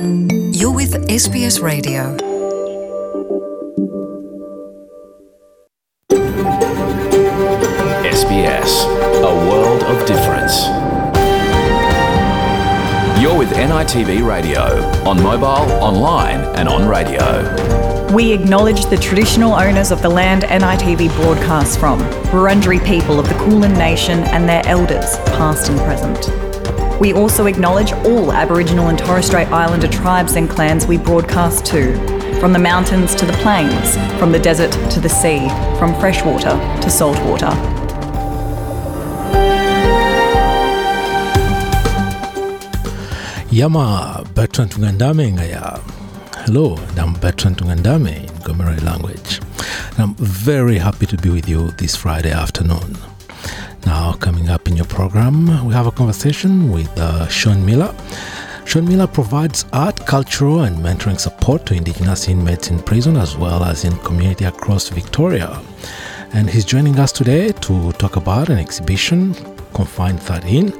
You're with SBS Radio. SBS, a world of difference. You're with NITV Radio, on mobile, online, and on radio. We acknowledge the traditional owners of the land NITV broadcasts from, Wurundjeri people of the Kulin Nation and their elders, past and present. We also acknowledge all Aboriginal and Torres Strait Islander tribes and clans we broadcast to, from the mountains to the plains, from the desert to the sea, from freshwater to saltwater. Yama Bertrand Tungandame Ngaya. Hello, I'm Bertrand Tungandame in Gomeroi language. And I'm very happy to be with you this Friday afternoon. Now, coming up in your program, we have a conversation with uh, Sean Miller. Sean Miller provides art, cultural, and mentoring support to Indigenous inmates in prison as well as in community across Victoria. And he's joining us today to talk about an exhibition Confined 13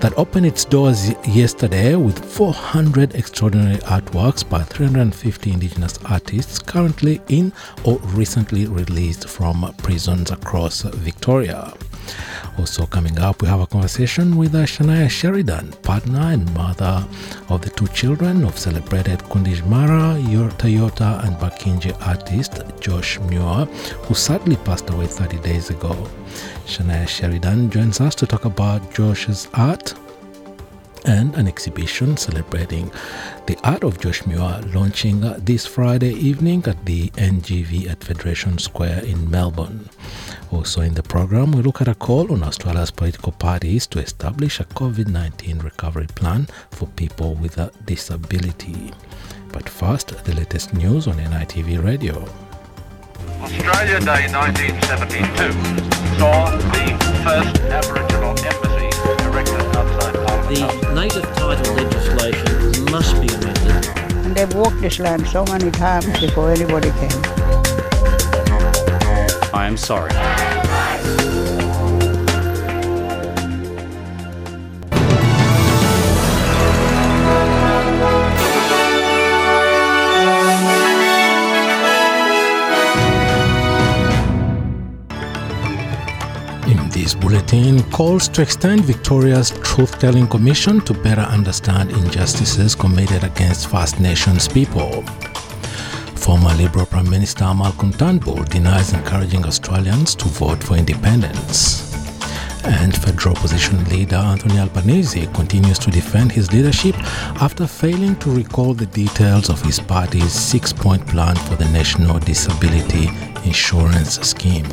that opened its doors yesterday with 400 extraordinary artworks by 350 Indigenous artists currently in or recently released from prisons across Victoria. Also, coming up, we have a conversation with uh, Shania Sheridan, partner and mother of the two children of celebrated Gunditjmara, Toyota, and Barkindji artist Josh Muir, who sadly passed away 30 days ago. Shania Sheridan joins us to talk about Josh's art and an exhibition celebrating the art of Josh Muir launching uh, this Friday evening at the NGV at Federation Square in Melbourne. Also, in the program, we look at a call on Australia's political parties to establish a COVID 19 recovery plan for people with a disability. But first, the latest news on NITV Radio. Australia Day 1972 saw the first Aboriginal embassy erected outside Parliament. The native title legislation must be amended. And they've walked this land so many times before anybody came. I am sorry. This bulletin, calls to extend Victoria's Truth Telling Commission to better understand injustices committed against First Nations people. Former Liberal Prime Minister Malcolm Turnbull denies encouraging Australians to vote for independence. And federal opposition leader Anthony Albanese continues to defend his leadership after failing to recall the details of his party's six point plan for the National Disability Insurance Scheme.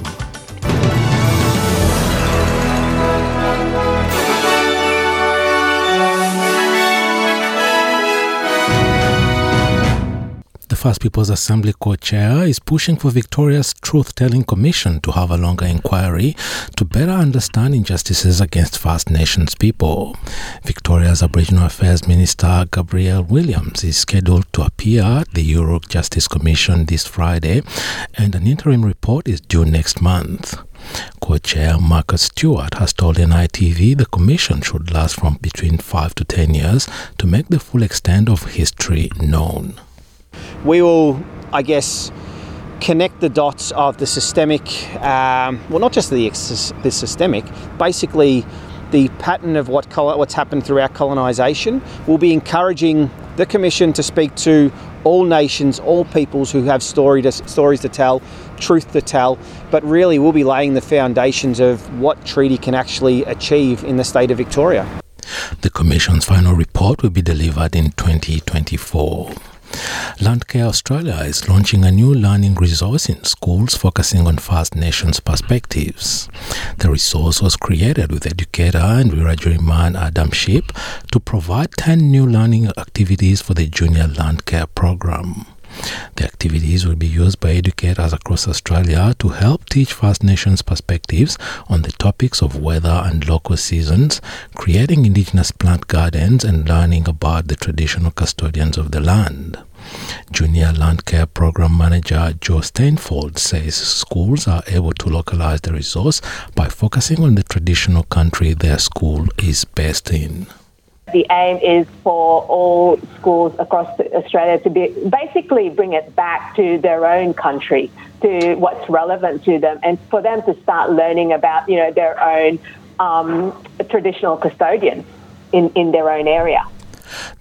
First People's Assembly co-chair is pushing for Victoria's Truth-Telling Commission to have a longer inquiry to better understand injustices against First Nations people. Victoria's Aboriginal Affairs Minister Gabrielle Williams is scheduled to appear at the Yoorrook Justice Commission this Friday, and an interim report is due next month. Co-chair Marcus Stewart has told NITV the commission should last from between 5 to 10 years to make the full extent of history known we will, I guess, connect the dots of the systemic, um, well, not just the, the systemic, basically the pattern of what what's happened throughout colonisation. We'll be encouraging the Commission to speak to all nations, all peoples who have story to, stories to tell, truth to tell, but really we'll be laying the foundations of what treaty can actually achieve in the state of Victoria. The Commission's final report will be delivered in 2024. Landcare Australia is launching a new learning resource in schools focusing on First Nations perspectives. The resource was created with educator and Wiradjuri man Adam Shipp to provide 10 new learning activities for the junior Landcare program. The activities will be used by educators across Australia to help teach First Nations perspectives on the topics of weather and local seasons, creating Indigenous plant gardens, and learning about the traditional custodians of the land. Junior Land Care Program Manager Joe Steinfold says schools are able to localize the resource by focusing on the traditional country their school is based in. The aim is for all schools across Australia to be basically bring it back to their own country, to what's relevant to them, and for them to start learning about you know their own um, traditional custodians in, in their own area.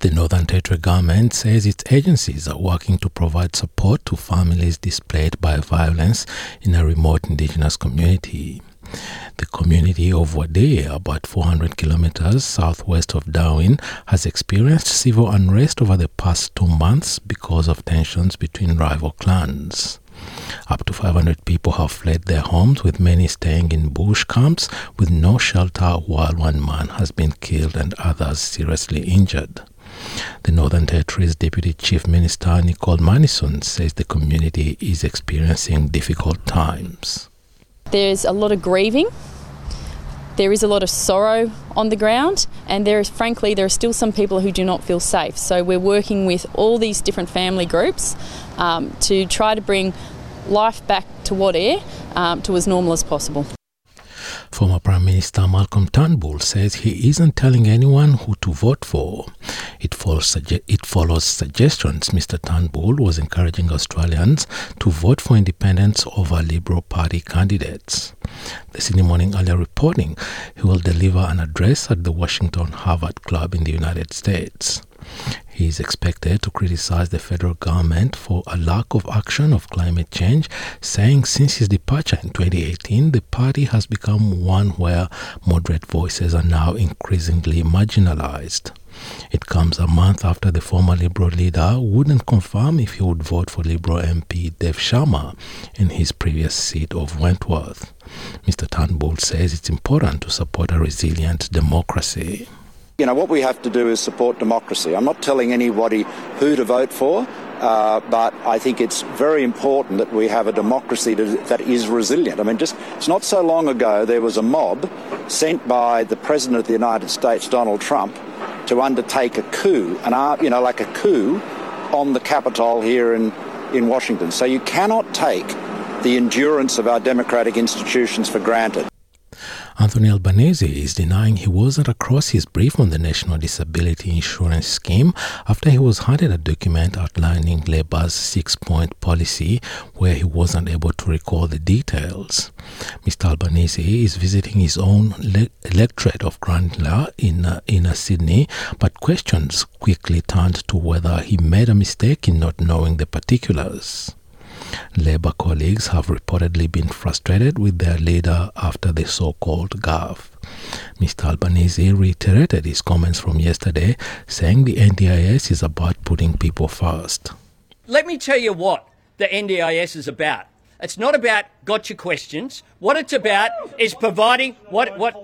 The Northern Territory government says its agencies are working to provide support to families displaced by violence in a remote Indigenous community. The community of Wadeye, about 400 kilometers southwest of Darwin, has experienced civil unrest over the past two months because of tensions between rival clans. Up to 500 people have fled their homes, with many staying in bush camps with no shelter, while one man has been killed and others seriously injured. The Northern Territory's Deputy Chief Minister Nicole Manison says the community is experiencing difficult times. There's a lot of grieving. There is a lot of sorrow on the ground, and there is, frankly, there are still some people who do not feel safe. So we're working with all these different family groups um, to try to bring life back to Wadeye um, to as normal as possible. Former Prime Minister Malcolm Turnbull says he isn't telling anyone who to vote for. It follows, it follows suggestions Mr. Turnbull was encouraging Australians to vote for independents over Liberal Party candidates. The Sydney Morning earlier reporting he will deliver an address at the Washington Harvard Club in the United States. He is expected to criticize the federal government for a lack of action of climate change, saying since his departure in 2018, the party has become one where moderate voices are now increasingly marginalized. It comes a month after the former Liberal leader wouldn't confirm if he would vote for Liberal MP Dave Sharma in his previous seat of Wentworth. Mr. Turnbull says it's important to support a resilient democracy. You know, what we have to do is support democracy. I'm not telling anybody who to vote for, uh, but I think it's very important that we have a democracy to, that is resilient. I mean, just it's not so long ago there was a mob sent by the President of the United States, Donald Trump, to undertake a coup, an you know, like a coup on the Capitol here in, in Washington. So you cannot take the endurance of our democratic institutions for granted. Anthony Albanese is denying he wasn't across his brief on the National Disability Insurance Scheme after he was handed a document outlining Labour's six point policy where he wasn't able to recall the details. Mr. Albanese is visiting his own le- electorate of Grayndler in, uh, in uh, Sydney, but questions quickly turned to whether he made a mistake in not knowing the particulars. Labour colleagues have reportedly been frustrated with their leader after the so called gaffe. Mr. Albanese reiterated his comments from yesterday, saying the NDIS is about putting people first. Let me tell you what the NDIS is about. It's not about gotcha questions. What it's about is providing what what.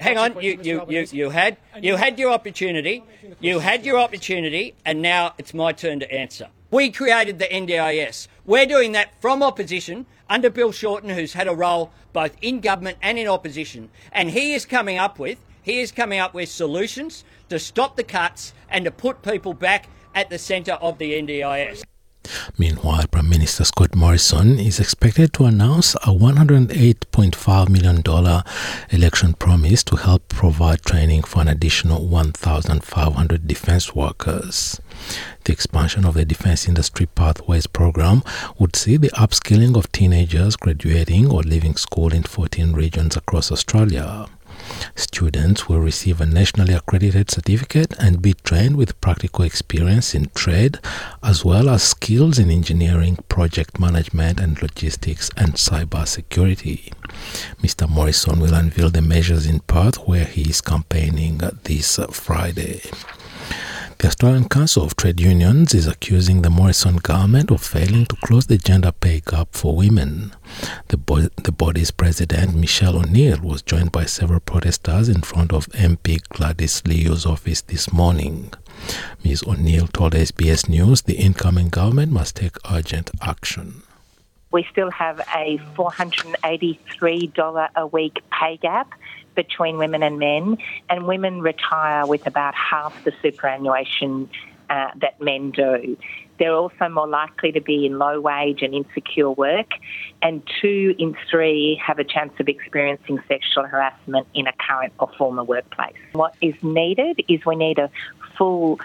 Hang on, you you, you you had you had your opportunity, you had your opportunity, and now it's my turn to answer. We created the NDIS. We're doing that from opposition under Bill Shorten, who's had a role both in government and in opposition. And he is coming up with he is coming up with solutions to stop the cuts and to put people back at the centre of the NDIS. Meanwhile, Prime Minister Scott Morrison is expected to announce a $108.5 million election promise to help provide training for an additional 1,500 defense workers. The expansion of the Defense Industry Pathways program would see the upskilling of teenagers graduating or leaving school in 14 regions across Australia. Students will receive a nationally accredited certificate and be trained with practical experience in trade, as well as skills in engineering, project management, and logistics and cyber security. Mr. Morrison will unveil the measures in Perth, where he is campaigning this Friday. The Australian Council of Trade Unions is accusing the Morrison government of failing to close the gender pay gap for women. The, bo- the body's president, Michelle O'Neill, was joined by several protesters in front of MP Gladys Liu's office this morning. Ms. O'Neill told SBS News the incoming government must take urgent action. We still have a $483 a week pay gap between women and men, and women retire with about half the superannuation uh, that men do. They're also more likely to be in low wage and insecure work. And two in three have a chance of experiencing sexual harassment in a current or former workplace. What is needed is we need a full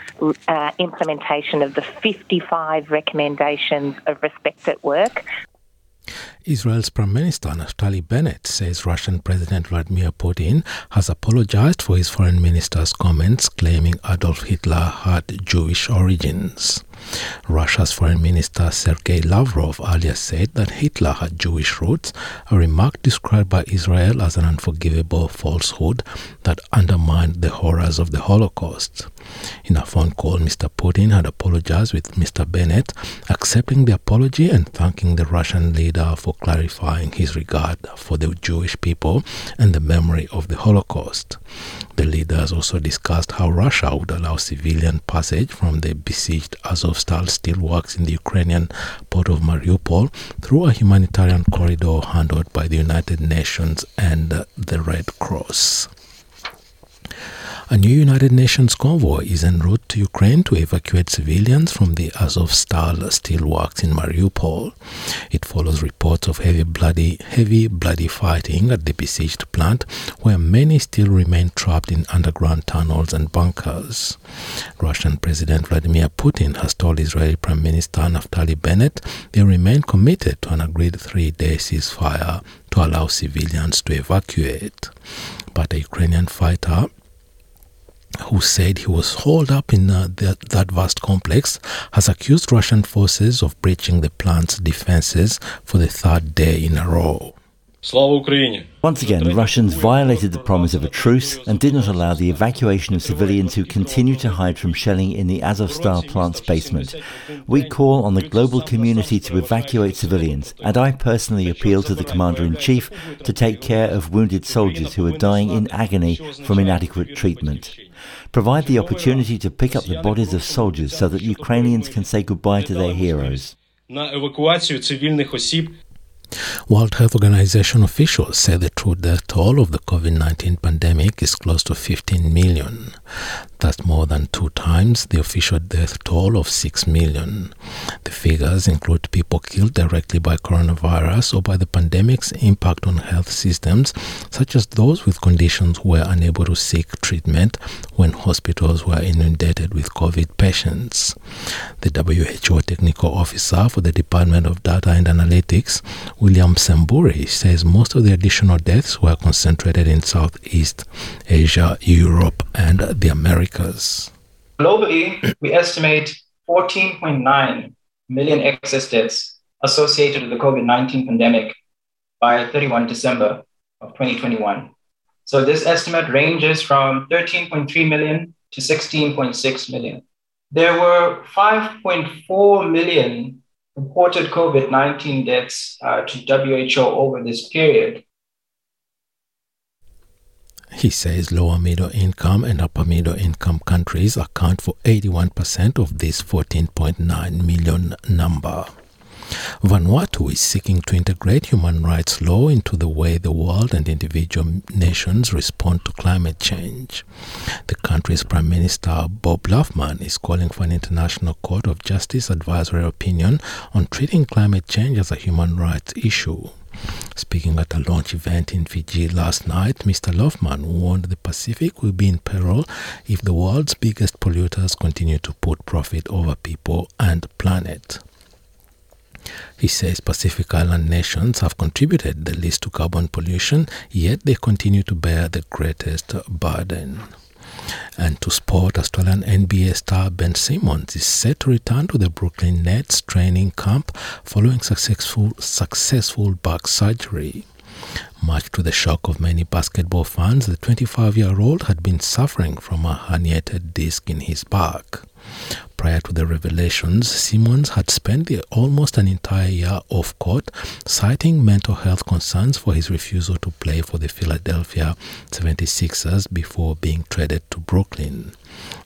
uh, implementation of the 55 recommendations of respect at work. Israel's Prime Minister Naftali Bennett says Russian President Vladimir Putin has apologized for his foreign minister's comments claiming Adolf Hitler had Jewish origins. Russia's Foreign Minister Sergei Lavrov earlier said that Hitler had Jewish roots, a remark described by Israel as an unforgivable falsehood that undermined the horrors of the Holocaust. In a phone call, Mr. Putin had apologized with Mr. Bennett, accepting the apology and thanking the Russian leader for clarifying his regard for the Jewish people and the memory of the Holocaust. The leaders also discussed how Russia would allow civilian passage from the besieged Azovstal steelworks in the Ukrainian port of Mariupol through a humanitarian corridor handled by the United Nations and the Red Cross. A new United Nations convoy is en route to Ukraine to evacuate civilians from the Azovstal steelworks in Mariupol. It follows reports of heavy bloody, heavy bloody fighting at the besieged plant, where many still remain trapped in underground tunnels and bunkers. Russian President Vladimir Putin has told Israeli Prime Minister Naftali Bennett they remain committed to an agreed three-day ceasefire to allow civilians to evacuate. But a Ukrainian fighter who said he was holed up in uh, that, that vast complex, has accused Russian forces of breaching the plant's defenses for the third day in a row. Once again, the Russians violated the promise of a truce and did not allow the evacuation of civilians who continue to hide from shelling in the Azovstal plant's basement. We call on the global community to evacuate civilians, and I personally appeal to the Commander in Chief to take care of wounded soldiers who are dying in agony from inadequate treatment. Provide the opportunity to pick up the bodies of soldiers so that Ukrainians can say goodbye to their heroes. World Health Organization officials say the true death toll of the COVID 19 pandemic is close to 15 million. That's more than two times the official death toll of 6 million. The figures include people killed directly by coronavirus or by the pandemic's impact on health systems, such as those with conditions who were unable to seek treatment when hospitals were inundated with COVID patients. The WHO technical officer for the Department of Data and Analytics, William Msemburi, says most of the additional deaths were concentrated in Southeast Asia, Europe, and the Americas. Globally, we estimate 14.9 million excess deaths associated with the COVID 19 pandemic by 31 December of 2021. So this estimate ranges from 13.3 million to 16.6 million. There were 5.4 million reported COVID 19 deaths uh, to WHO over this period. He says lower middle income and upper middle income countries account for 81% of this 14.9 million number. Vanuatu is seeking to integrate human rights law into the way the world and individual nations respond to climate change. The country's Prime Minister Bob Loughman is calling for an International Court of Justice advisory opinion on treating climate change as a human rights issue. Speaking at a launch event in Fiji last night, Mr. Loughman warned the Pacific will be in peril if the world's biggest polluters continue to put profit over people and planet. He says Pacific Island nations have contributed the least to carbon pollution, yet they continue to bear the greatest burden. And to sport, Australian NBA star Ben Simmons is set to return to the Brooklyn Nets training camp following successful successful back surgery. Much to the shock of many basketball fans, the 25 year old had been suffering from a herniated disc in his back. Prior to the revelations, Simmons had spent the, almost an entire year off court, citing mental health concerns for his refusal to play for the Philadelphia 76ers before being traded to Brooklyn.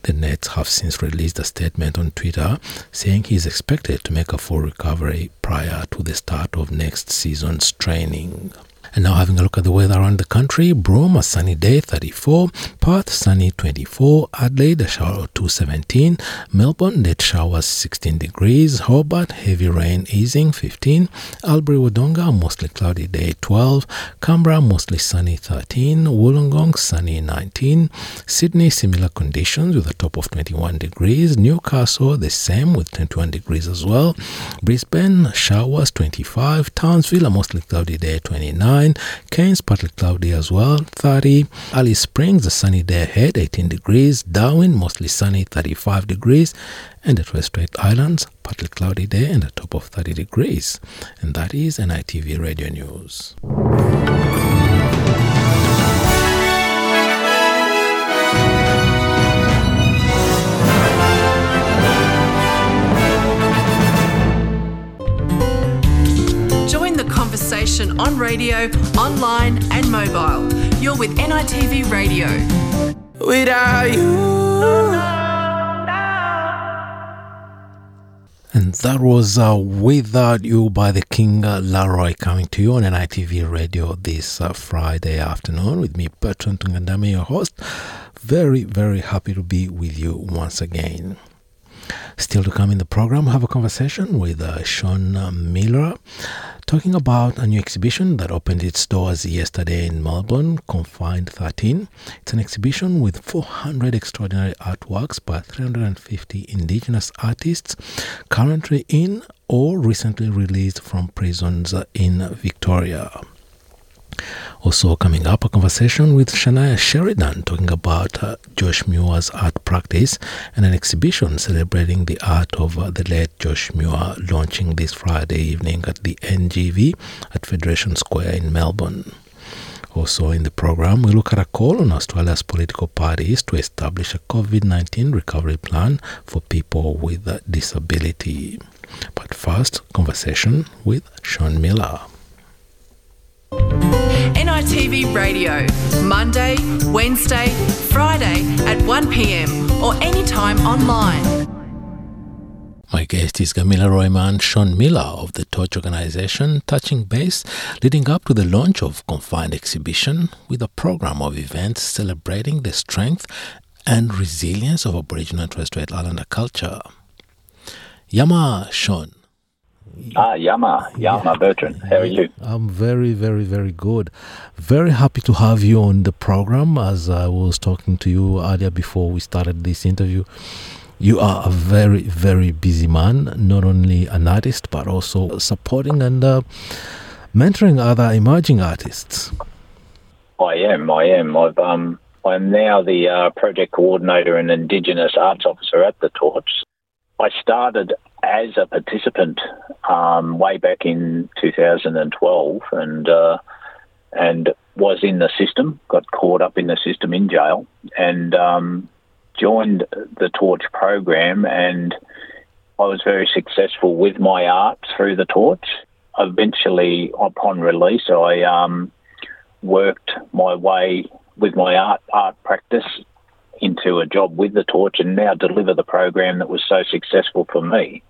The Nets have since released a statement on Twitter saying he is expected to make a full recovery prior to the start of next season's training. And now having a look at the weather around the country. Broome, a sunny day, 34. Perth, sunny, 24. Adelaide, a shower of 217. Melbourne, late showers, 16 degrees. Hobart, heavy rain easing, 15. Albury, Wodonga, mostly cloudy day, 12. Canberra, mostly sunny, 13. Wollongong, sunny, 19. Sydney, similar conditions with a top of 21 degrees. Newcastle, the same with 21 degrees as well. Brisbane, showers, 25. Townsville, a mostly cloudy day, 29. Cairns, partly cloudy as well, 30. Alice Springs, a sunny day ahead, 18 degrees. Darwin, mostly sunny, 35 degrees. And Torres Strait Islands, partly cloudy day and a top of 30 degrees. And that is NITV Radio News. On radio, online, and mobile. You're with NITV Radio. Without you. And that was uh, Without You by the Kid uh, Laroi coming to you on NITV Radio this uh, Friday afternoon with me, Bertrand Tungandame, your host. Very, very happy to be with you once again. Still to come in the program, have a conversation with uh, Sean uh, Miller talking about a new exhibition that opened its doors yesterday in Melbourne, Confined 13. It's an exhibition with 400 extraordinary artworks by 350 Indigenous artists currently in or recently released from prisons in Victoria. Also, coming up, a conversation with Shania Sheridan talking about uh, Josh Muir's art practice and an exhibition celebrating the art of uh, the late Josh Muir launching this Friday evening at the NGV at Federation Square in Melbourne. Also, in the program, we look at a call on Australia's political parties to establish a COVID 19 recovery plan for people with a disability. But first, conversation with Sean Miller. NITV Radio, Monday, Wednesday, Friday at 1pm or anytime online. My guest is Gamilaroi man Sean Miller of the Torch organization, touching base leading up to the launch of Confined Exhibition with a program of events celebrating the strength and resilience of Aboriginal and Torres Strait Islander culture. Yama Sean. Ah, Yama, Yama Bertrand. How are you? I'm very, very, very good. Very happy to have you on the program. As I was talking to you earlier before we started this interview, you are a very, very busy man, not only an artist, but also supporting and uh, mentoring other emerging artists. I am. I am. I've um. I'm now the uh, project coordinator and Indigenous Arts Officer at the Torch. I started as a participant um, way back in 2012, and uh, and was in the system. Got caught up in the system in jail, and um, joined the Torch program. And I was very successful with my art through the Torch. Eventually, upon release, I um, worked my way with my art art practice into a job with the Torch and now deliver the program that was so successful for me.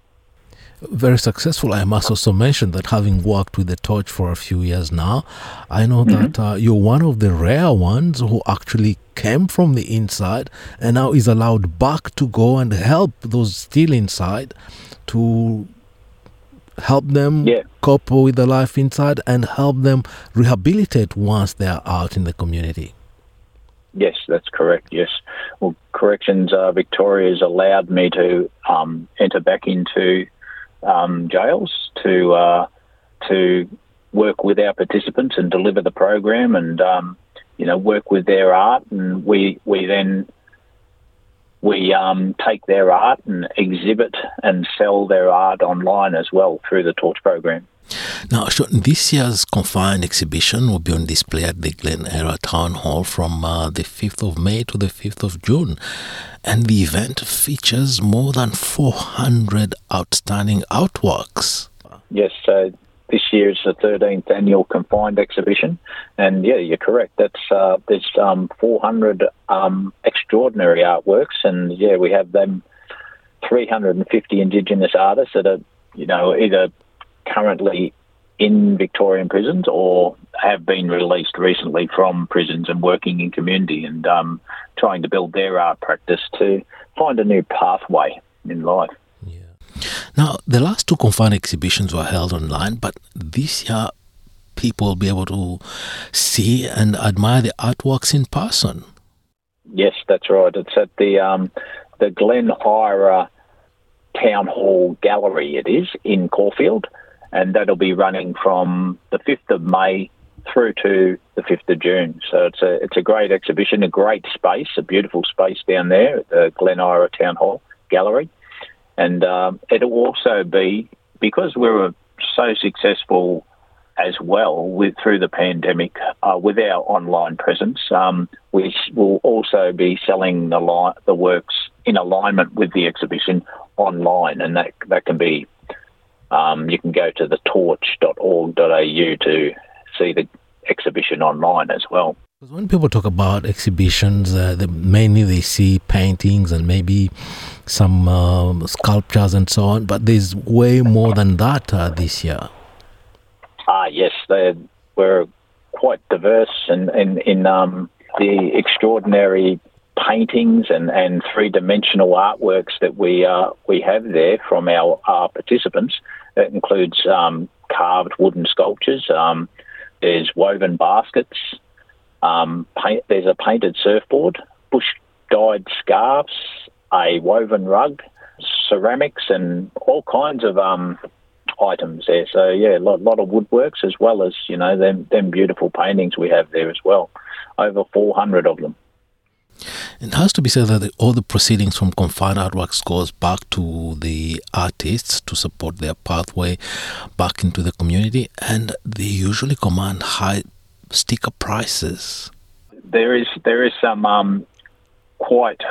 Very successful. I must also mention that having worked with the Torch for a few years now, I know mm-hmm. that uh, you're one of the rare ones who actually came from the inside and now is allowed back to go and help those still inside to help them yeah. cope with the life inside and help them rehabilitate once they are out in the community. Yes, that's correct. Yes. Well, Corrections uh, Victoria has allowed me to um, enter back into um, jails to uh, to work with our participants and deliver the program, and um, you know work with their art, and we we then we um, take their art and exhibit and sell their art online as well through the Torch program. Now, this year's confined exhibition will be on display at the Glen Eira Town Hall from uh, the 5th of May to the 5th of June. And the event features more than 400 outstanding artworks. Yes, so this year is the 13th annual confined exhibition. And yeah, you're correct. That's uh, There's um, 400 um, extraordinary artworks. And yeah, we have them 350 Indigenous artists that are, you know, either currently in Victorian prisons or have been released recently from prisons and working in community and um, trying to build their art practice to find a new pathway in life. Yeah. Now, the last two confined exhibitions were held online, but this year people will be able to see and admire the artworks in person. Yes, that's right. It's at the um, the Glen Eira Town Hall Gallery. It is in Caulfield, and that'll be running from the fifth of May through to the fifth of June. So it's a it's a great exhibition, a great space, a beautiful space down there at the Glen Eira Town Hall Gallery, and um, it'll also be because we were so successful as well with through the pandemic uh, with our online presence. Um, we will also be selling the li- the works in alignment with the exhibition online, and that that can be um, you can go to the torch.org.au to see the exhibition online as well. Because when people talk about exhibitions, uh, they, mainly they see paintings and maybe some uh, sculptures and so on, but there's way more than that uh, this year. Ah, yes, they were quite diverse in, in, in um, the extraordinary paintings and, and three dimensional artworks that we uh, we have there from our, our participants. That includes um, carved wooden sculptures. Um, there's woven baskets. Um, paint, there's a painted surfboard, bush dyed scarves, a woven rug, ceramics, and all kinds of um, items there. So yeah, a lot, lot of woodworks as well as you know them them beautiful paintings we have there as well. Over 400 of them. It has to be said that all the proceedings from confined artworks goes back to the artists to support their pathway back into the community, and they usually command high sticker prices. There is there is some um, quite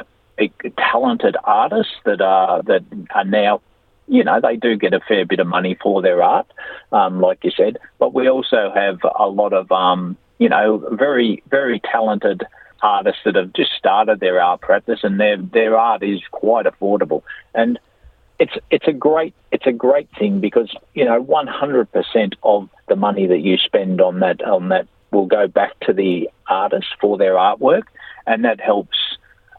talented artists that are that are now you know, they do get a fair bit of money for their art, um, like you said. But we also have a lot of, um, you know, very, very talented artists that have just started their art practice, and their their art is quite affordable. And it's it's a great it's a great thing because you know 100% of the money that you spend on that on that will go back to the artist for their artwork, and that helps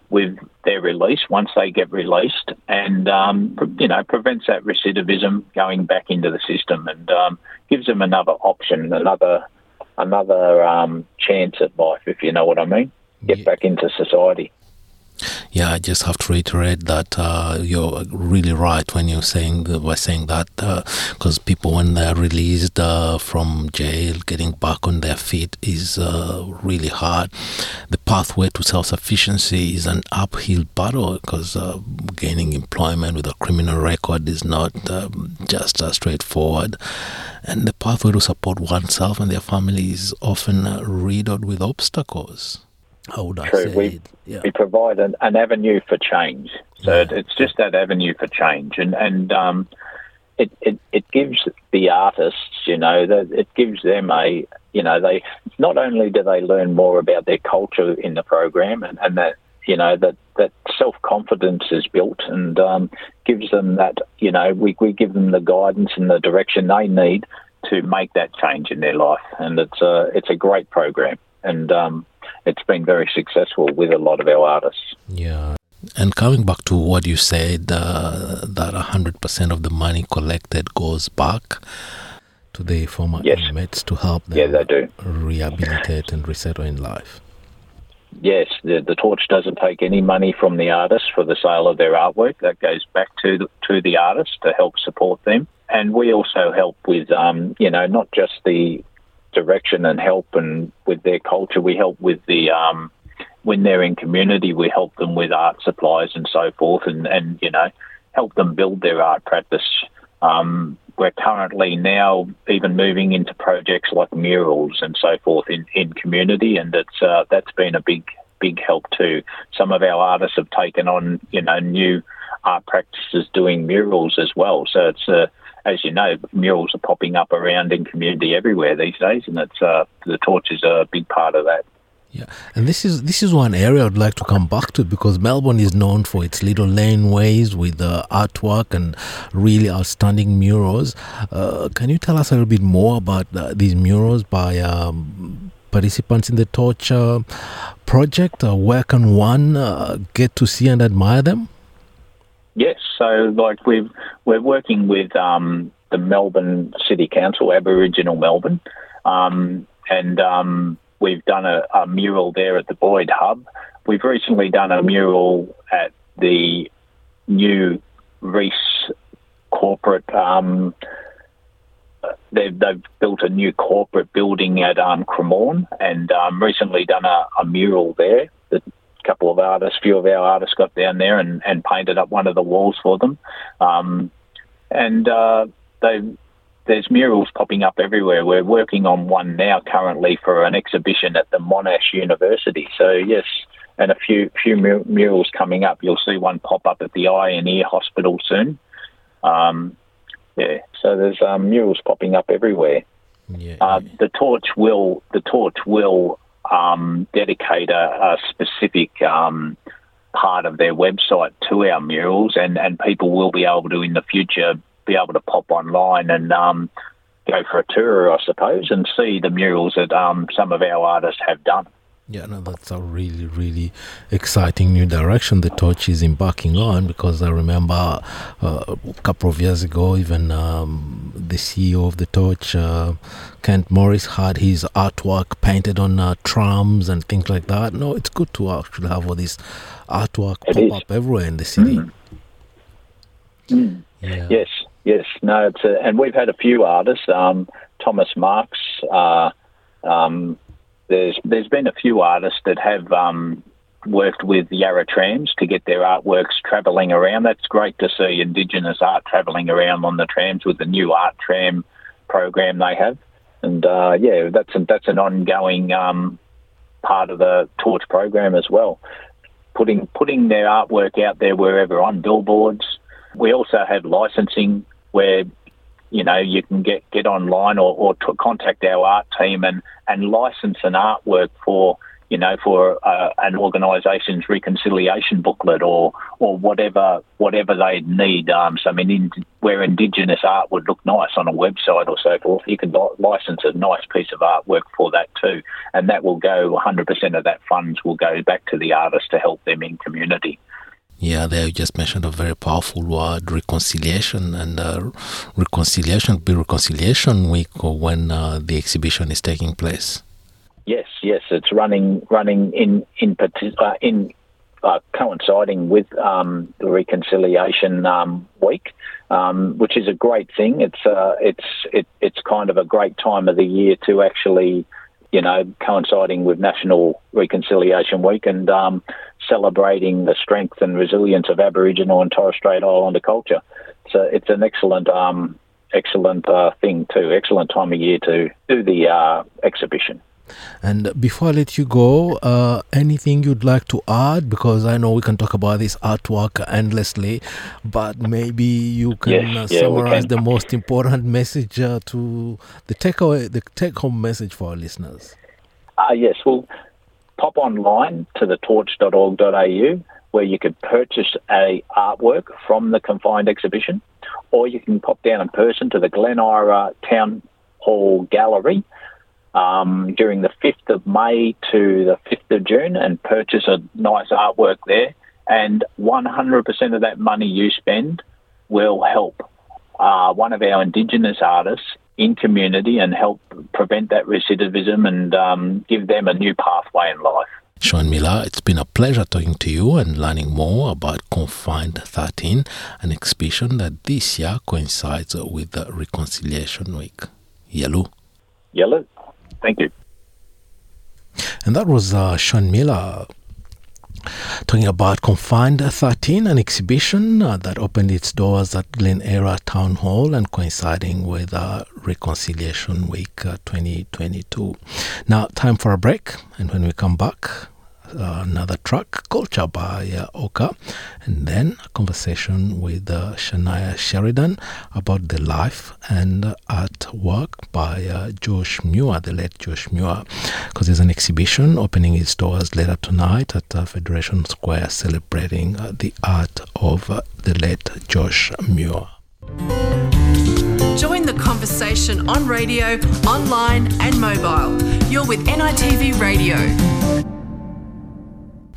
with their release once they get released, and um, you know prevents that recidivism going back into the system, and um, gives them another option, another another um, chance at life, if you know what I mean. Get yeah. back into society. Yeah, I just have to reiterate that uh, you're really right when you're saying by saying that because uh, people when they're released uh, from jail, getting back on their feet is uh, really hard. The pathway to self-sufficiency is an uphill battle because uh, gaining employment with a criminal record is not um, just straightforward, and the pathway to support oneself and their family is often riddled with obstacles. How would True. we. Yeah. we provide an, an avenue for change. So Yeah. it, it's just that avenue for change, and and um, it, it it gives the artists, you know, that it gives them a, you know, they not only do they learn more about their culture in the program, and, and that you know that that self confidence is built, and um, gives them that, you know, we we give them the guidance and the direction they need to make that change in their life, and it's a it's a great program, and um, it's been very successful with a lot of our artists. Yeah. And coming back to what you said, uh, that 100% of the money collected goes back to the former Yes. inmates to help them Yeah, they do. rehabilitate and resettle in life. Yes, the, the torch doesn't take any money from the artists for the sale of their artwork. That goes back to the, to the artists to help support them. And we also help with, um, you know, not just the direction and help and with their culture. We help with the um, when they're in community. We help them with art supplies and so forth, and and you know help them build their art practice. Um, we're currently now even moving into projects like murals and so forth in, in community, and it's uh, that's been a big big help too. Some of our artists have taken on you know new art practices doing murals as well. So it's uh, as you know, murals are popping up around in community everywhere these days, and it's uh, the torch is a big part of that. Yeah, and this is this is one area I'd like to come back to because Melbourne is known for its little laneways with uh, artwork and really outstanding murals. Uh, can you tell us a little bit more about uh, these murals by um, participants in the Torch project? Uh, where can one uh, get to see and admire them? Yes, so like we've we're working with um, the Melbourne City Council, Aboriginal Melbourne, um, and um, we've done a, a, mural there at the Boyd Hub. We've recently done a mural at the new Reece corporate. Um, they've, they've built a new corporate building at um, Cremorne, and um, recently done a, a mural there that couple of artists, few of our artists got down there and, and painted up one of the walls for them. Um, and uh, they, there's murals popping up everywhere. We're working on one now currently for an exhibition at the Monash University. So, yes, and a few few murals coming up. You'll see one pop up at the Eye and Ear Hospital soon. Um, yeah, so there's um, murals popping up everywhere. Yeah, uh, the torch will the torch will um, dedicate a, a specific um, part of their website to our murals, and, and people will be able to in the future be able to pop online and um, go for a tour, I suppose, and see the murals that um, some of our artists have done. Yeah, no, that's a really, really exciting new direction the Torch is embarking on because I remember uh, a couple of years ago, even um, the CEO of the Torch, uh, Kent Morris, had his artwork painted on uh, trams and things like that. No, it's good to actually have all this artwork it pop is. up everywhere in the city. Mm. Mm. Yeah. Yes, yes. No, it's a, and we've had a few artists. Um, Thomas Marks. Uh, um, there's there's been a few artists that have um, worked with Yarra trams to get their artworks travelling around. That's great to see Indigenous art travelling around on the trams with the new art tram program they have. And uh, yeah, that's a, that's an ongoing um, part of the Torch program as well. Putting putting their artwork out there wherever on billboards. We also have licensing where you know, you can get, get online or, or contact our art team and, and license an artwork for, you know, for uh, an organisation's reconciliation booklet or or whatever whatever they need. Um, so I mean, in, where Indigenous art would look nice on a website or so forth, you can license a nice piece of artwork for that too, and that will go 100% of that funds will go back to the artist to help them in community. Yeah, there you just mentioned a very powerful word, reconciliation, and uh, reconciliation be reconciliation week or when uh, the exhibition is taking place. Yes, yes, it's running running in in uh, in uh, coinciding with um, the reconciliation um, week, um, which is a great thing. It's uh, it's it, it's kind of a great time of the year to actually you know, coinciding with National Reconciliation Week and um, celebrating the strength and resilience of Aboriginal and Torres Strait Islander culture. So it's an excellent, um, excellent uh, thing too. Excellent time of year to do the uh, exhibition. And before I let you go, uh, anything you'd like to add? Because I know we can talk about this artwork endlessly, but maybe you can yes, uh, yeah, summarize can. the most important message uh, to the takeaway, the take-home message for our listeners. Uh, yes, well, pop online to the torch.org.au where you could purchase a artwork from the confined exhibition, or you can pop down in person to the Glen Eira Town Hall Gallery um, during the 5th of May to the 5th of June and purchase a nice artwork there. And 100% of that money you spend will help uh, one of our Indigenous artists in community and help prevent that recidivism and um, give them a new pathway in life. Sean Miller, it's been a pleasure talking to you and learning more about Confined 13, an exhibition that this year coincides with the Reconciliation Week. Yellow. Yellow. Thank you. And that was uh, Sean Miller talking about Confined 13, an exhibition uh, that opened its doors at Glen Eira Town Hall and coinciding with uh, Reconciliation Week uh, 2022. Now, time for a break, and when we come back, uh, another track, Culture by uh, Oka, and then a conversation with uh, Shania Sheridan about the life and art work by uh, Josh Muir, the late Josh Muir, because there's an exhibition opening its doors later tonight at uh, Federation Square celebrating uh, the art of the late Josh Muir. Join the conversation on radio, online, and mobile. You're with NITV Radio.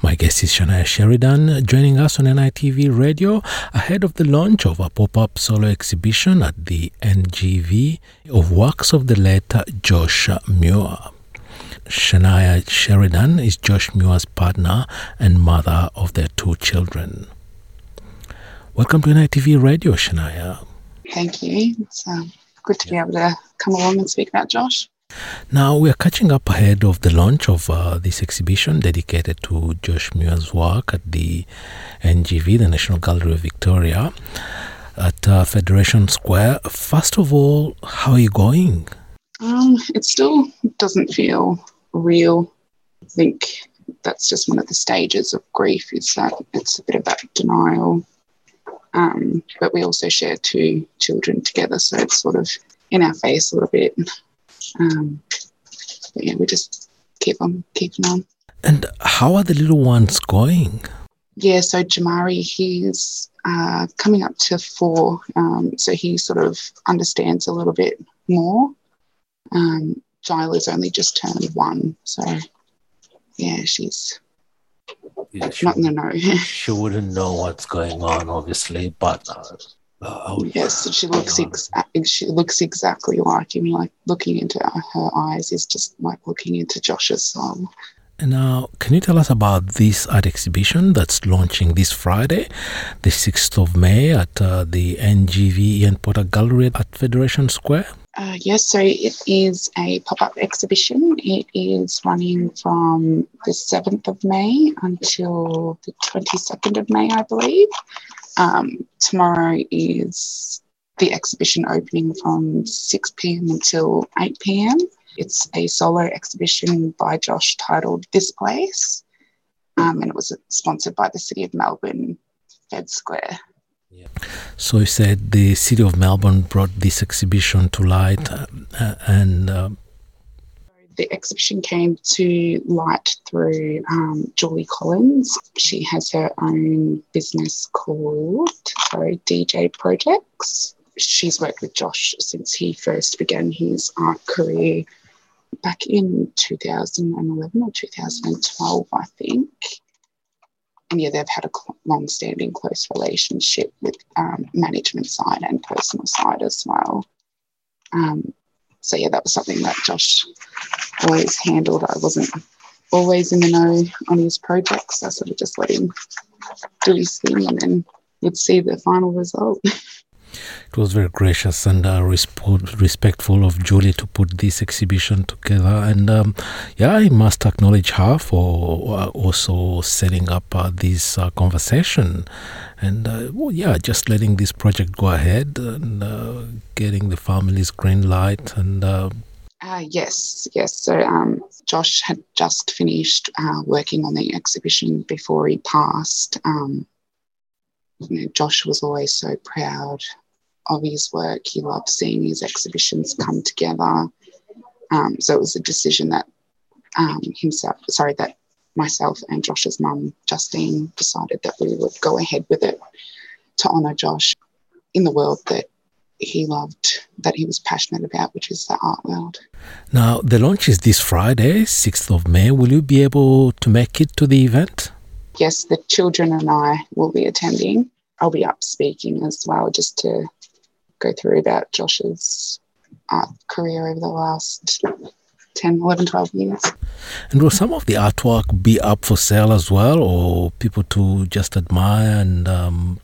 My guest is Shania Sheridan, joining us on NITV Radio ahead of the launch of a pop up solo exhibition at the NGV of works of the late Josh Muir. Shania Sheridan is Josh Muir's partner and mother of their two children. Welcome to NITV Radio, Shania. Thank you. It's um, good to be able to come along and speak about Josh. Now, we are catching up ahead of the launch of uh, this exhibition dedicated to Josh Muir's work at the NGV, the National Gallery of Victoria, at uh, Federation Square. First of all, how are you going? Um, it still doesn't feel real. I think that's just one of the stages of grief is that it's a bit of that denial. Um, but we also share two children together, so it's sort of in our face a little bit. Um, but yeah, we just keep on keeping on. And how are the little ones going? Yeah, so Jamari, he's uh, coming up to four, um, so he sort of understands a little bit more. Um, Gila's only just turned one, so yeah, she's Yeah, not in the know. she wouldn't know what's going on, obviously, but uh, uh, yes, she looks ex- she looks exactly like him. Like looking into her eyes is just like looking into Josh's soul. And now, can you tell us about this art exhibition that's launching this Friday, the 6th of May, at uh, the NGV Ian Potter Gallery at Federation Square? Uh, yes, so it is a pop up exhibition. It is running from the 7th of May until the 22nd of May, I believe. Um, tomorrow is the exhibition opening from 6 pm until 8 pm. It's a solo exhibition by Josh titled This Place, um, and it was sponsored by the City of Melbourne, Fed Square. Yeah. So you said the City of Melbourne brought this exhibition to light, uh, and uh, the exhibition came to light through um, Julie Collins. She has her own business called sorry, DJ Projects. She's worked with Josh since he first began his art career back in 2011 or 2012, I think. And yeah, they've had a long standing close relationship with um, management side and personal side as well. Um, so yeah, that was something that Josh always handled. I wasn't always in the know on his projects. I sort of just let him do his thing and then would see the final result. it was very gracious and uh, resp- respectful of Julie to put this exhibition together. And um, yeah, I must acknowledge her for uh, also setting up uh, this uh, conversation. And uh, well, yeah, just letting this project go ahead and uh, getting the family's green light. And uh, yes, yes. So um, Josh had just finished working on the exhibition before he passed. Um, you know, Josh was always so proud of his work. He loved seeing his exhibitions come together. Um, so it was a decision that um, himself, sorry, that myself and Josh's mum, Justine, decided that we would go ahead with it to honour Josh in the world that he loved, that he was passionate about, which is the art world. Now, the launch is this Friday, 6th of May. Will you be able to make it to the event? Yes, the children and I will be attending. I'll be up speaking as well, just to go through about Josh's art career over the last 10, 11, 12 years. And will some of the artwork be up for sale as well, or people to just admire and um,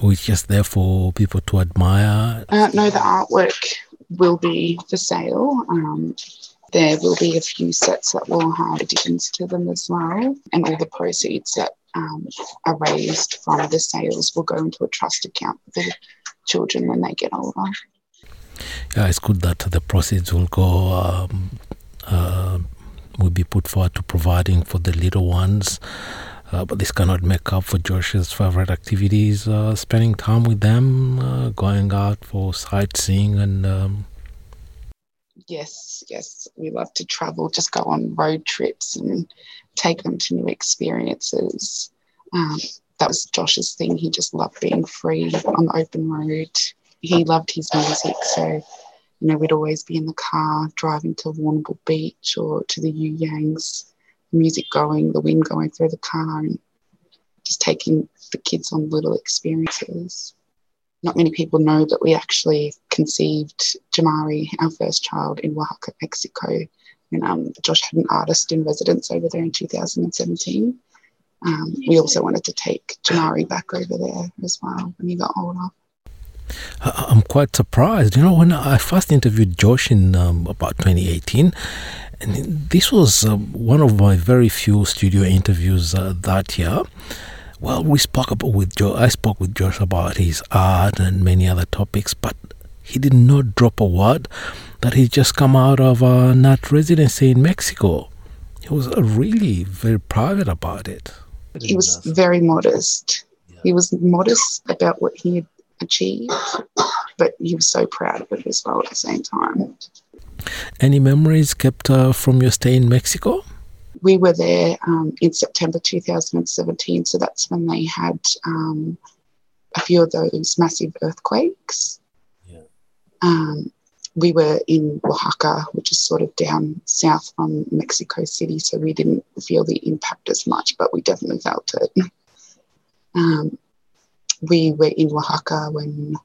or it's just there for people to admire? Uh, no, the artwork will be for sale. Um, there will be a few sets that will have additions to them as well, and all the proceeds that um, are raised from the sales will go into a trust account for the children when they get older. Yeah, it's good that the proceeds will go um, uh, will be put forward to providing for the little ones. Uh, but this cannot make up for Josh's favorite activities, uh, spending time with them, uh, going out for sightseeing and. Um, yes, yes, we love to travel, just go on road trips and take them to new experiences. Um, that was Josh's thing. He just loved being free on the open road. He loved his music, so you know we'd always be in the car driving to Warrnambool Beach or to the You Yangs, music going, the wind going through the car, and just taking the kids on little experiences. Not many people know that we actually conceived Jamari, our first child, in Oaxaca, Mexico. And um, Josh had an artist in residence over there in 2017 um, we also wanted to take Jamari back over there as well when he got older. I'm quite surprised. You know, when I first interviewed Josh in um, about 2018, and this was uh, one of my very few studio interviews uh, that year. Well, we spoke about with Joe. I spoke with Josh about his art and many other topics, but he did not drop a word that he just come out of a nut residency in Mexico. He was really very private about it he was very modest. He was modest about what he had achieved, but he was so proud of it as well at the same time. Any memories kept uh, from your stay in Mexico? We were there um, in September 2017, so that's when they had um, a few of those massive earthquakes. Yeah. Um, we were in Oaxaca, which is sort of down south from Mexico City, so we didn't feel the impact as much, but we definitely felt it. Um, we were in Oaxaca when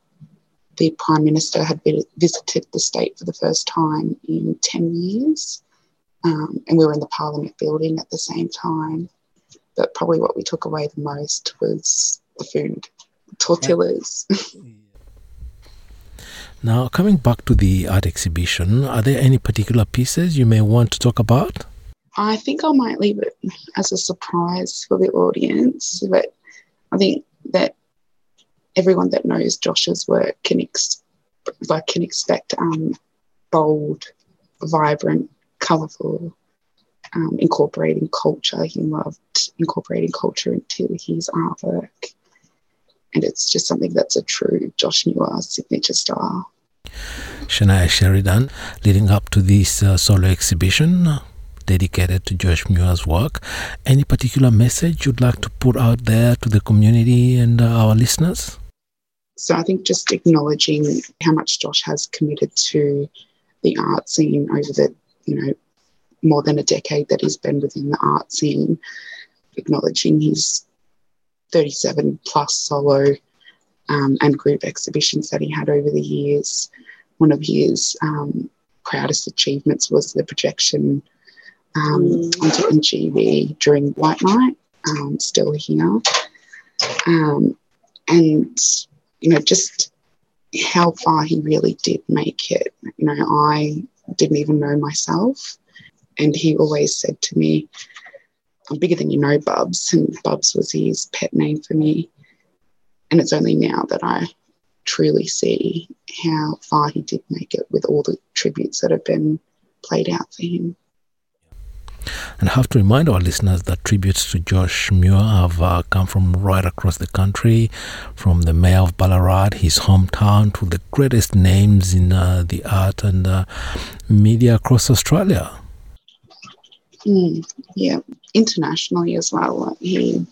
the Prime Minister had visited the state for the first time in 10 years, um, and we were in the Parliament building at the same time. But probably what we took away the most was the food tortillas. Now, coming back to the art exhibition, are there any particular pieces you may want to talk about? I think I might leave it as a surprise for the audience, but I think that everyone that knows Josh's work can ex- like can expect um, bold, vibrant, colourful, um, incorporating culture. He loved incorporating culture into his artwork and it's just something that's a true Josh Muir signature style. Shania Sheridan, leading up to this uh, solo exhibition dedicated to Josh Muir's work, any particular message you'd like to put out there to the community and uh, our listeners? So I think just acknowledging how much Josh has committed to the art scene over the, you know, more than a decade that he's been within the art scene, acknowledging his 37 plus solo um, and group exhibitions that he had over the years. One of his um, proudest achievements was the projection um, mm. onto NGV during White Night, um, still here. Um, and, you know, just how far he really did make it. You know, I didn't even know myself. And he always said to me, I'm bigger than you know, Bubs. And Bubs was his pet name for me. And it's only now that I truly see how far he did make it with all the tributes that have been played out for him. And I have to remind our listeners that tributes to Josh Muir have uh, come from right across the country, from the mayor of Ballarat, his hometown, to the greatest names in uh, the art and uh, media across Australia. Mm, yeah, internationally as well. He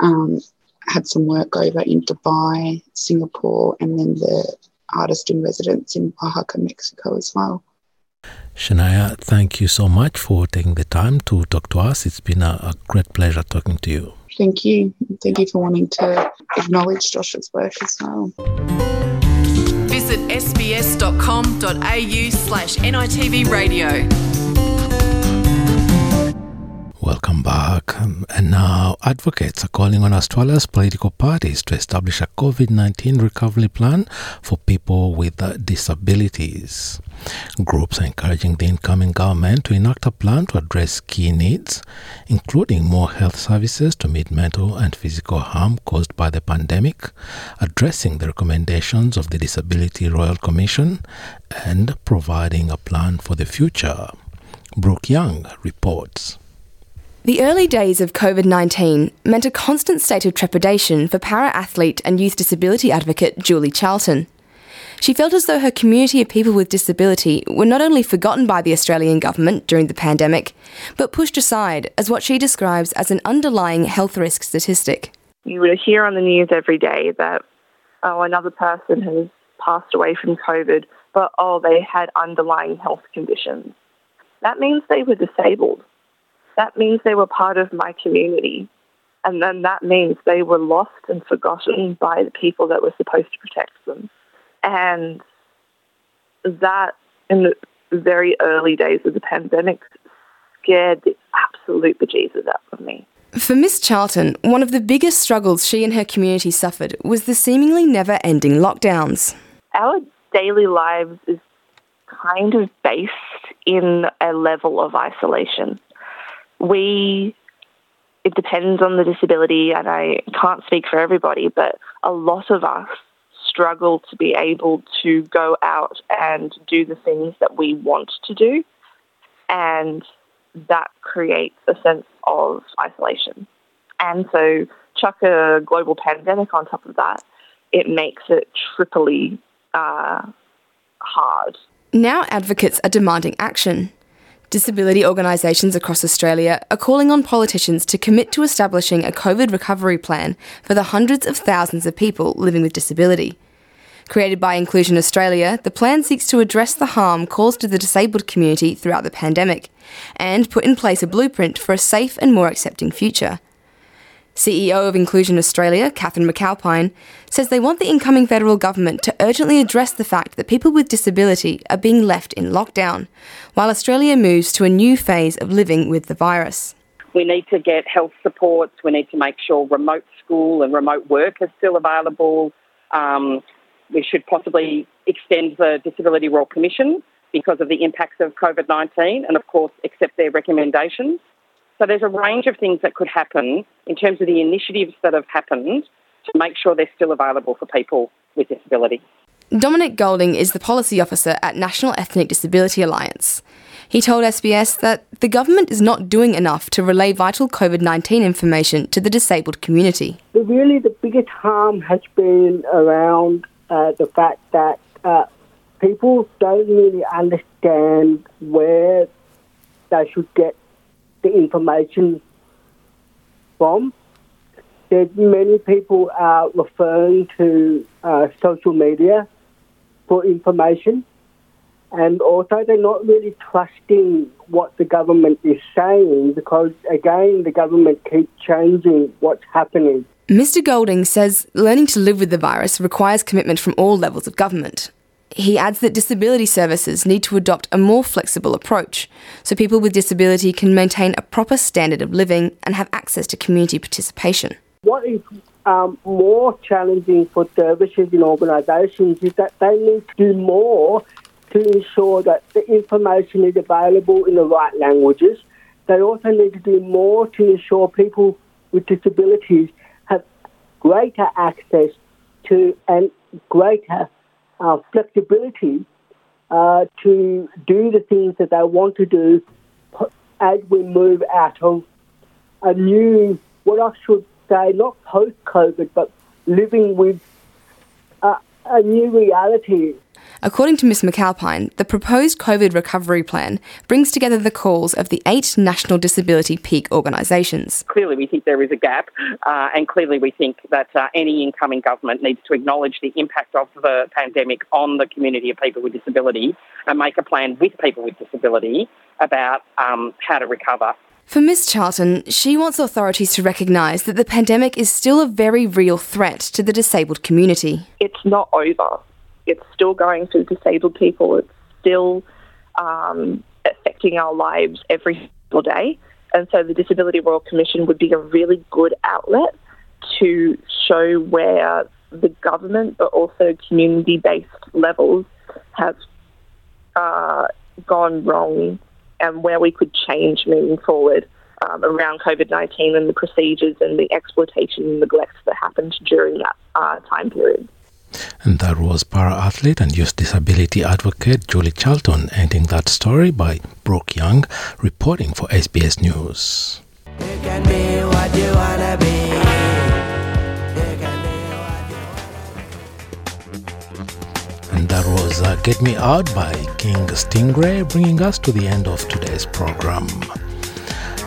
um, had some work over in Dubai, Singapore, and then the artist in residence in Oaxaca, Mexico as well. Shania, thank you so much for taking the time to talk to us. It's been a, a great pleasure talking to you. Thank you. Thank you for wanting to acknowledge Josh's work as well. Visit sbs.com.au slash NITV radio. Welcome back. Um, and now, advocates are calling on Australia's political parties to establish a COVID 19 recovery plan for people with uh, disabilities. Groups are encouraging the incoming government to enact a plan to address key needs, including more health services to meet mental and physical harm caused by the pandemic, addressing the recommendations of the Disability Royal Commission, and providing a plan for the future. Brooke Young reports. The early days of COVID 19 meant a constant state of trepidation for para athlete and youth disability advocate Julie Charlton. She felt as though her community of people with disability were not only forgotten by the Australian government during the pandemic, but pushed aside as what she describes as an underlying health risk statistic. You would hear on the news every day that, oh, another person has passed away from COVID, but oh, they had underlying health conditions. That means they were disabled that means they were part of my community. And then that means they were lost and forgotten by the people that were supposed to protect them. And that, in the very early days of the pandemic, scared the absolute bejesus out of me. For Miss Charlton, one of the biggest struggles she and her community suffered was the seemingly never ending lockdowns. Our daily lives is kind of based in a level of isolation we it depends on the disability, and I can't speak for everybody, but a lot of us struggle to be able to go out and do the things that we want to do, and that creates a sense of isolation. And so, chuck a global pandemic on top of that, it makes it triply uh, hard. Now, advocates are demanding action. Disability organisations across Australia are calling on politicians to commit to establishing a COVID recovery plan for the hundreds of thousands of people living with disability. Created by Inclusion Australia, the plan seeks to address the harm caused to the disabled community throughout the pandemic and put in place a blueprint for a safe and more accepting future. CEO of Inclusion Australia, Catherine McAlpine, says they want the incoming federal government to urgently address the fact that people with disability are being left in lockdown, while Australia moves to a new phase of living with the virus. We need to get health supports, we need to make sure remote school and remote work is still available. Um, we should possibly extend the Disability Royal Commission because of the impacts of COVID 19 and, of course, accept their recommendations. So there's a range of things that could happen in terms of the initiatives that have happened to make sure they're still available for people with disability. Dominic Golding is the policy officer at National Ethnic Disability Alliance. He told SBS that the government is not doing enough to relay vital COVID 19 information to the disabled community. Really, the biggest harm has been around uh, the fact that uh, people don't really understand where they should get the information from. There's many people are referring to uh, social media for information, and also they're not really trusting what the government is saying because, again, the government keeps changing what's happening. Mr. Golding says learning to live with the virus requires commitment from all levels of government. He adds that disability services need to adopt a more flexible approach so people with disability can maintain a proper standard of living and have access to community participation. What is um, more challenging for services and organisations is that they need to do more to ensure that the information is available in the right languages. They also need to do more to ensure people with disabilities have greater access to and greater uh, flexibility uh, to do the things that they want to do as we move out of a new, what I should say, not post COVID, but living with uh, a new reality According to Ms McAlpine, the proposed COVID recovery plan brings together the calls of the eight national disability peak organisations. Clearly, we think there is a gap, uh, and clearly, we think that uh, any incoming government needs to acknowledge the impact of the pandemic on the community of people with disability and make a plan with people with disability about um, how to recover. For Ms. Charlton, she wants authorities to recognise that the pandemic is still a very real threat to the disabled community. It's not over it's still going through disabled people. It's still um, affecting our lives every single day. And so the Disability Royal Commission would be a really good outlet to show where the government, but also community based levels, have uh, gone wrong and where we could change moving forward um, around COVID 19 and the procedures and the exploitation and neglect that happened during that uh, time period. And that was para athlete and youth disability advocate Julie Charlton ending that story by Brooke Young, reporting for SBS News. And that was uh, Get Me Out by King Stingray, bringing us to the end of today's program.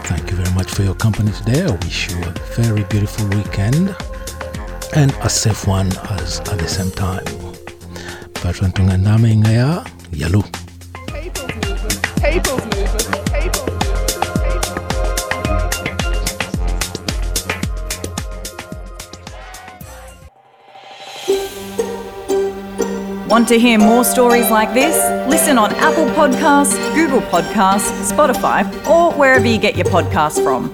Thank you very much for your company today. I wish you a very beautiful weekend and a safe one as at the same time. Bertrand Tungandame Ingaya, Yalu. People's movement. People's Want to hear more stories like this? Listen on Apple Podcasts, Google Podcasts, Spotify, or wherever you get your podcasts from.